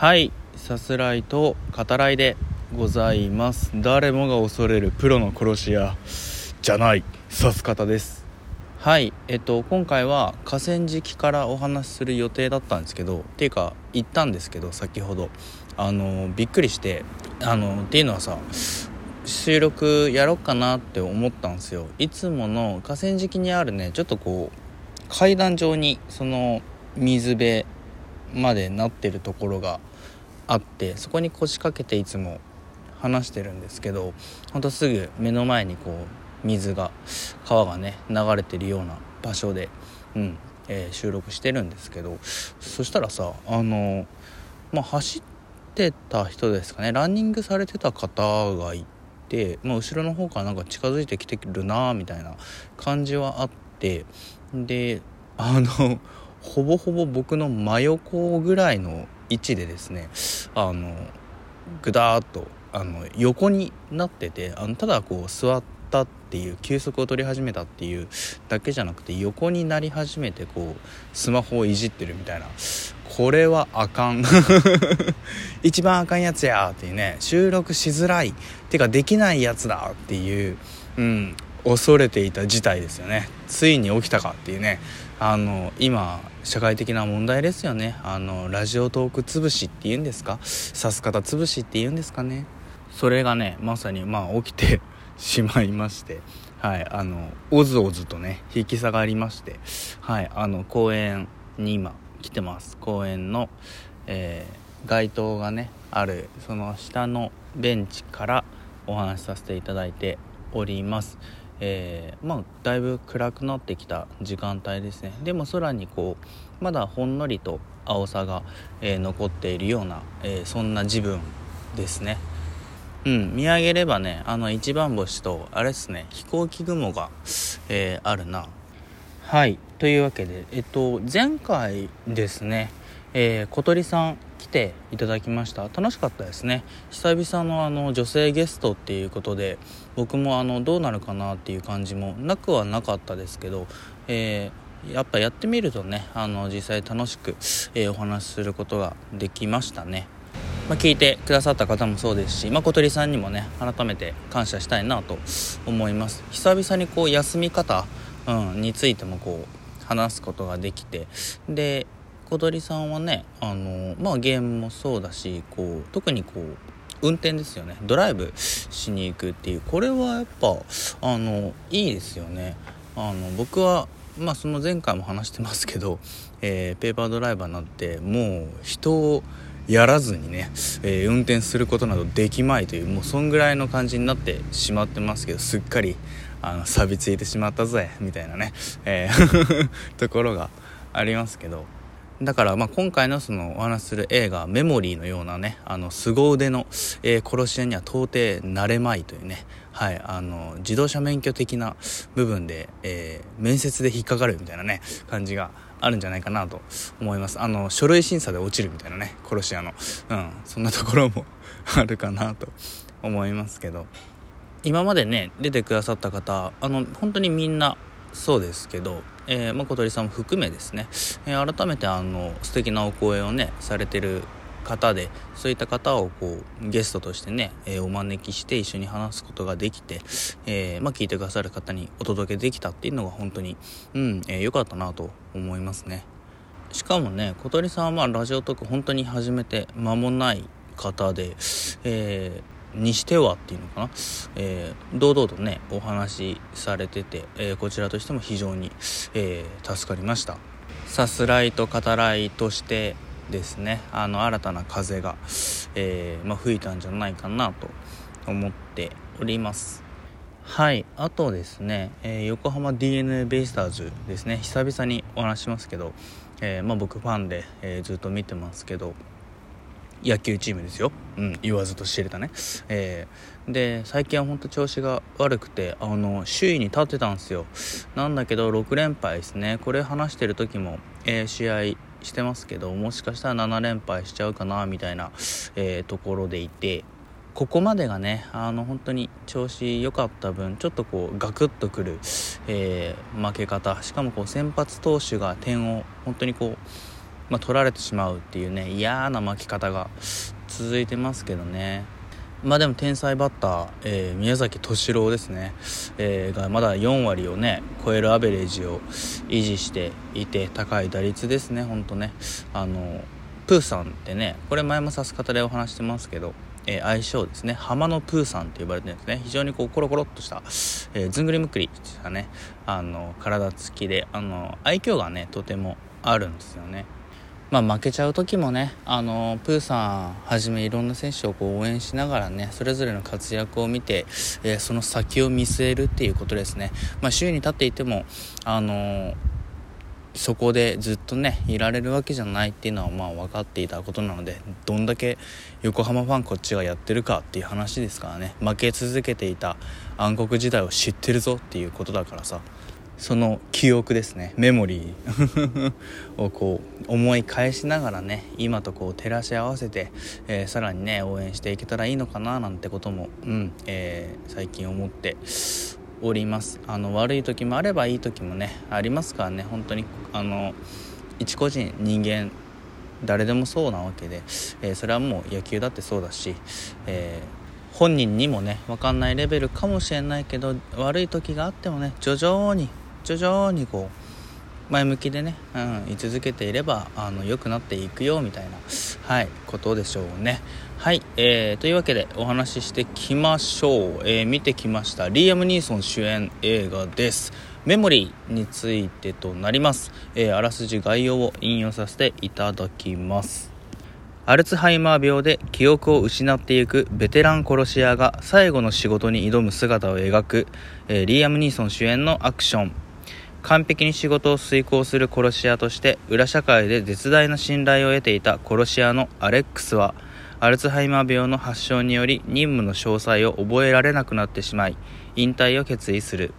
はいさすらいと語らいでございます。誰もが恐れるプロの殺し屋。じゃない。さす方です。はいえっと今回は河川敷からお話しする予定だったんですけどっていうか行ったんですけど先ほど。あのびっくりしてあのっていうのはさ収録やろうかなって思ったんですよ。いつもの河川敷にあるねちょっとこう階段状にその水辺までなってるところがあってそこに腰掛けていつも話してるんですけどほんとすぐ目の前にこう水が川がね流れてるような場所で、うんえー、収録してるんですけどそしたらさあのまあ走ってた人ですかねランニングされてた方がいて、まあ、後ろの方からなんか近づいてきてるなみたいな感じはあってであのほぼほぼ僕の真横ぐらいの位置でですねあのぐだーっとあの横になっててあのただこう座ったっていう休息を取り始めたっていうだけじゃなくて横になり始めてこうスマホをいじってるみたいなこれはあかん。一番あかんやつやっていうね収録しづらいっていうかできないやつだっていう、うん、恐れていた事態ですよね。ついに起きたかっていうね。あの今社会的な問題ですよね。あのラジオトーク潰しっていうんですか？さす方潰しっていうんですかね。それがねまさにまあ起きて しまいまして。はいあのおずおずとね引き下がりまして。はいあの公園に今来てます。公園の、えー、街灯がねあるその下のベンチからお話しさせていただいております。えー、まあだいぶ暗くなってきた時間帯ですね。でも空にこうまだほんのりと青さが、えー、残っているような、えー、そんな自分ですね。うん見上げればねあの一番星とあれですね飛行機雲が、えあるな。はいというわけでえっと前回ですねえ、小鳥さん来ていただきました。楽しかったですね。久々のあの女性ゲストっていうことで僕もあのどうなるかなっていう感じもなくはなかったですけど、えー、やっぱやってみるとねあの実際楽しく、えー、お話しすることができましたね。まあ、聞いてくださった方もそうですし、まあ、小鳥さんにもね改めて感謝したいなと思います。久々にこう休み方、うん、についてもこう話すことができてで小鳥さんはねあのまあゲームもそうだしこう特にこう運転ですよね。ドライブしに行くっていう。これはやっぱあのいいですよね。あの僕はまあその前回も話してますけど、えー、ペーパードライバーになってもう人をやらずにね、えー、運転することなどできまいというもうそんぐらいの感じになってしまってますけどすっかりあの錆びついてしまったぜみたいなね、えー ところがありますけど。だからまあ今回のそのお話しする映画「メモリー」のようなねあの凄腕の、えー、殺し屋には到底なれまいというね、はい、あの自動車免許的な部分で、えー、面接で引っかかるみたいなね感じがあるんじゃないかなと思います。あの書類審査で落ちるみたいなね殺し屋の、うん、そんなところも あるかなと思いますけど。今までね出てくださった方あの本当にみんなそうですけど、えー、まあ、小鳥さんも含めですね、えー、改めてあの素敵なお声をねされてる方でそういった方をこうゲストとしてね、えー、お招きして一緒に話すことができて、えー、まあ、聞いてくださる方にお届けできたっていうのが本当にうん、えー、かったなと思いますね。しかもね小鳥さんはまあラジオトーク本当に始めて間もない方で、えーにしてはっていうのかな、えー、堂々とねお話しされてて、えー、こちらとしても非常に、えー、助かりました。さすらいと語らいとしてですねあの新たな風が、えまあ、吹いたんじゃないかなと思っております。はいあとですね、え横浜 d n a ベイスターズですね。久々にお話しますけど、えまあ、僕ファンで、えずっと見てますけど野球チームですよ、うん、言わずと知れたね、えー、で最近は本当調子が悪くてあの首位に立ってたんですよ。なんだけど6連敗ですね。これ話してる時も、えー、試合してますけどもしかしたら7連敗しちゃうかなみたいな、えー、ところでいてここまでがねあの本当に調子良かった分ちょっとこうガクッとくる、えー、負け方。しかもこう先発投手が点を本当にこうまあ、取られてしまうっていうね嫌な負き方が続いてますけどね。まあでも天才バッター、えー、宮崎敏郎ですね、えー、がまだ4割をね超えるアベレージを維持していて高い打率ですね本当ね。あのプーさんってねこれ前も指す方でお話してますけど、えー、愛称ですね。浜のプーさんって呼ばれてるんですね。非常にこうコロコロっとした、えー、ずんぐりむっくりしたねあの体つきであの愛嬌がねとてもあるんですよね。まあ、負けちゃう時もねあのプーさんはじめいろんな選手をこう応援しながらねそれぞれの活躍を見て、えー、その先を見据えるっていうことですね、まあ、周囲に立っていてもあのそこでずっとねいられるわけじゃないっていうのはまあ分かっていたことなのでどんだけ横浜ファンこっちがやってるかっていう話ですからね。負け続けていた暗黒時代を知ってるぞっていうことだからさ。その記憶ですね。メモリー。をこう思い返しながらね今とこう照らし合わせて、えー、さらにね応援していけたらいいのかななんてことも、うんえー、最近思っております。あの悪い時もあればいい時もねありますからね。本当にあの一個人人間誰でもそうなわけで、えー、それはもう野球だってそうだし、えー、本人にもね分かんないレベルかもしれないけど悪い時があってもね徐々に徐々にこう前向きでね、うん、居続けていればあの良くなっていくよみたいな、はい、ことでしょうね。はい、えー、というわけでお話ししてきましょう、えー、見てきましたリーアム・ニーソン主演映画です。メモリーについてとなります、えー、あらすじ概要を引用させていただきます。アルツハイマー病で記憶を失っていくベテラン殺し屋が最後の仕事に挑む姿を描く、えー、リーアム・ニーソン主演のアクション。完璧に仕事を遂行する殺し屋として裏社会で絶大な信頼を得ていた殺し屋のアレックスはアルツハイマー病の発症により任務の詳細を覚えられなくなってしまい引退を決意する。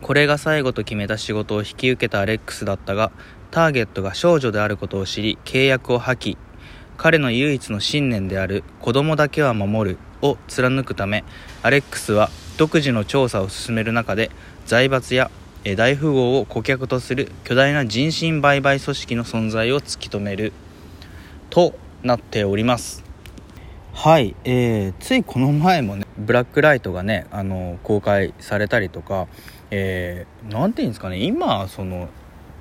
これが最後と決めた仕事を引き受けたアレックスだったがターゲットが少女であることを知り契約を破棄。彼の唯一の信念である子供だけは守るを貫くためアレックスは独自の調査を進める中で財閥や大富豪を顧客とする巨大な人身売買組織の存在を突き止める。となっております。はい、えー、ついこの前もねブラックライトがねあの公開されたりとかえー、て言うんですかね今その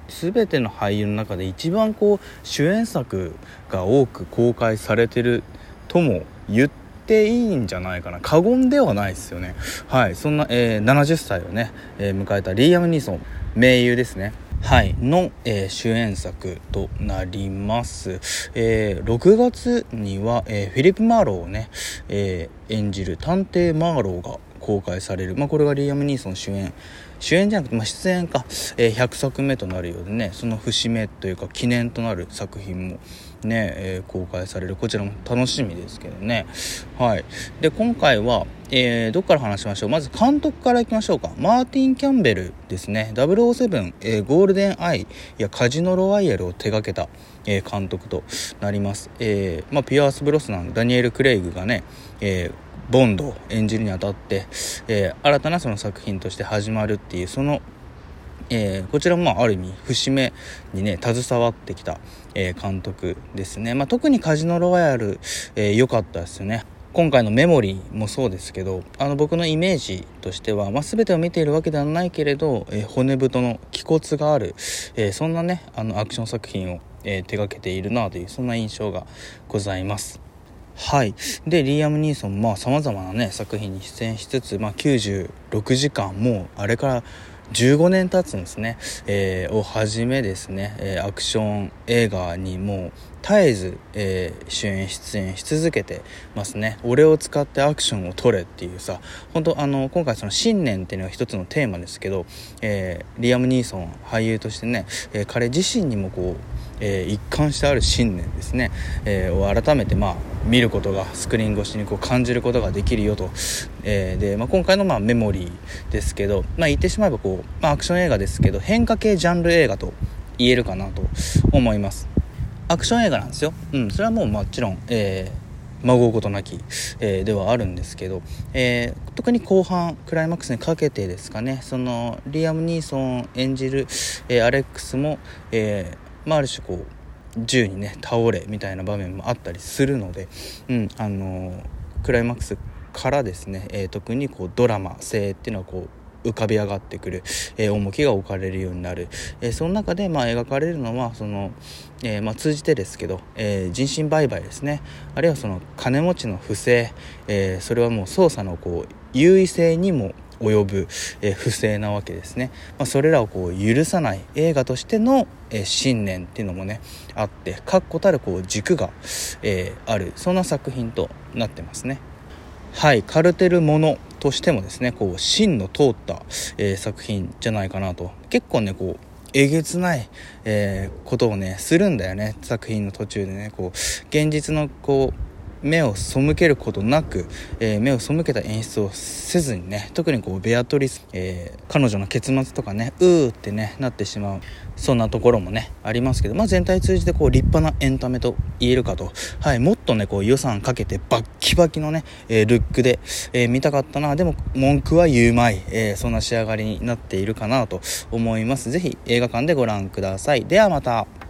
全ての俳優の中で一番こう主演作が多く公開されてるとも言ってていいんじゃないかな。過言ではないですよね。はい。そんな、えー、70歳をね、えー、迎えたリーアム・ニーソン名優ですね。はい。の、えー、主演作となります、えー、6月には、え、フィリップ・マーローをね、え演じる探偵マーローが公開される、まあ、これがリーアム・ニーソン主演。主演じゃなくて、まあ、出演か、え、100作目となるようでねその節目というか記念となる作品もね、えー、公開される。こちらも楽しみですけどね。はい。で今回は、えー、どっから話しましょう？まず監督からいきましょうか。マーティン・キャンベルですね。007、えー、ゴールデンアイやカジノロワイヤルを手掛けた、えー、監督となります、えーまあ、ピアース・ブロスナンダニエル・クレイグがね、えー、ボンドを演じるにあたって、えー、新たなその作品として始まるっていうその、えー、こちらもある意味節目にね携わってきた、え、監督ですね、まあ、特にカジノロワイヤル良、えー、かったですよね。今回のメモリーもそうですけどあの僕のイメージとしては、まあ、全てを見ているわけではないけれど、えー、骨太の気骨がある、えー、そんなねあのアクション作品を、えー、手掛けているなというそんな印象がございます。はい。でリーアム・ニーソンまあさまざまなね作品に出演しつつ、まあ、96時間もうあれから15年経つんですね、えー、をはじめですね、えー、アクション映画にも絶えず、えー、主演出演し続けてますね。俺を使ってアクションを撮れっていうさ本当あの今回その信念っていうのが一つのテーマですけど、えー、リアム・ニーソン俳優としてね、え、彼自身にもこう、え一貫してある信念ですね、えを改めてまあ見ることがスクリーン越しにこう感じることができるよと、えで、まあ、今回のまあメモリーですけど、まあ、言ってしまえばこう、まあ、アクション映画ですけど変化系ジャンル映画と言えるかなと思います。アクション映画なんですよ。うん、それはもうもちろん、えー、まごうことなき、えー、ではあるんですけど、えー、特に後半クライマックスにかけてですかね。そのリアム・ニーソン演じる、えー、アレックスも、えーまあ、ある種こう銃にね倒れみたいな場面もあったりするので、うんあのクライマックスからですね、えー、特にこうドラマ性っていうのはこう浮かび上がってくる、えー、重きが置かれるようになる、えー、その中でまあ描かれるのはその、えー、まあ、通じてですけど、え人身売買ですね。あるいはその金持ちの不正、えそれはもう捜査のこう優位性にも及ぶ、え、不正なわけですね、まあ、それらをこう許さない映画としての、え、信念っていうのもねあって確固たるこう軸が、え、ある。そんな作品となってますね。はい。カルテルものとしてもですねこう芯の通った、え作品じゃないかなと。結構ねこうえげつない、えことをねするんだよね。作品の途中でねこう現実のこう目を背けることなく、えー、目を背けた演出をせずにね特にこうベアトリス、えー、彼女の結末とかねうーってねなってしまうそんなところもねありますけど、まあ、全体通じてこう立派なエンタメと言えるかと、はい、もっとねこう予算かけてバッキバキのね、えー、ルックで、え見たかったな。でも文句は言うまい、えそんな仕上がりになっているかなと思います。是非映画館でご覧ください。ではまた。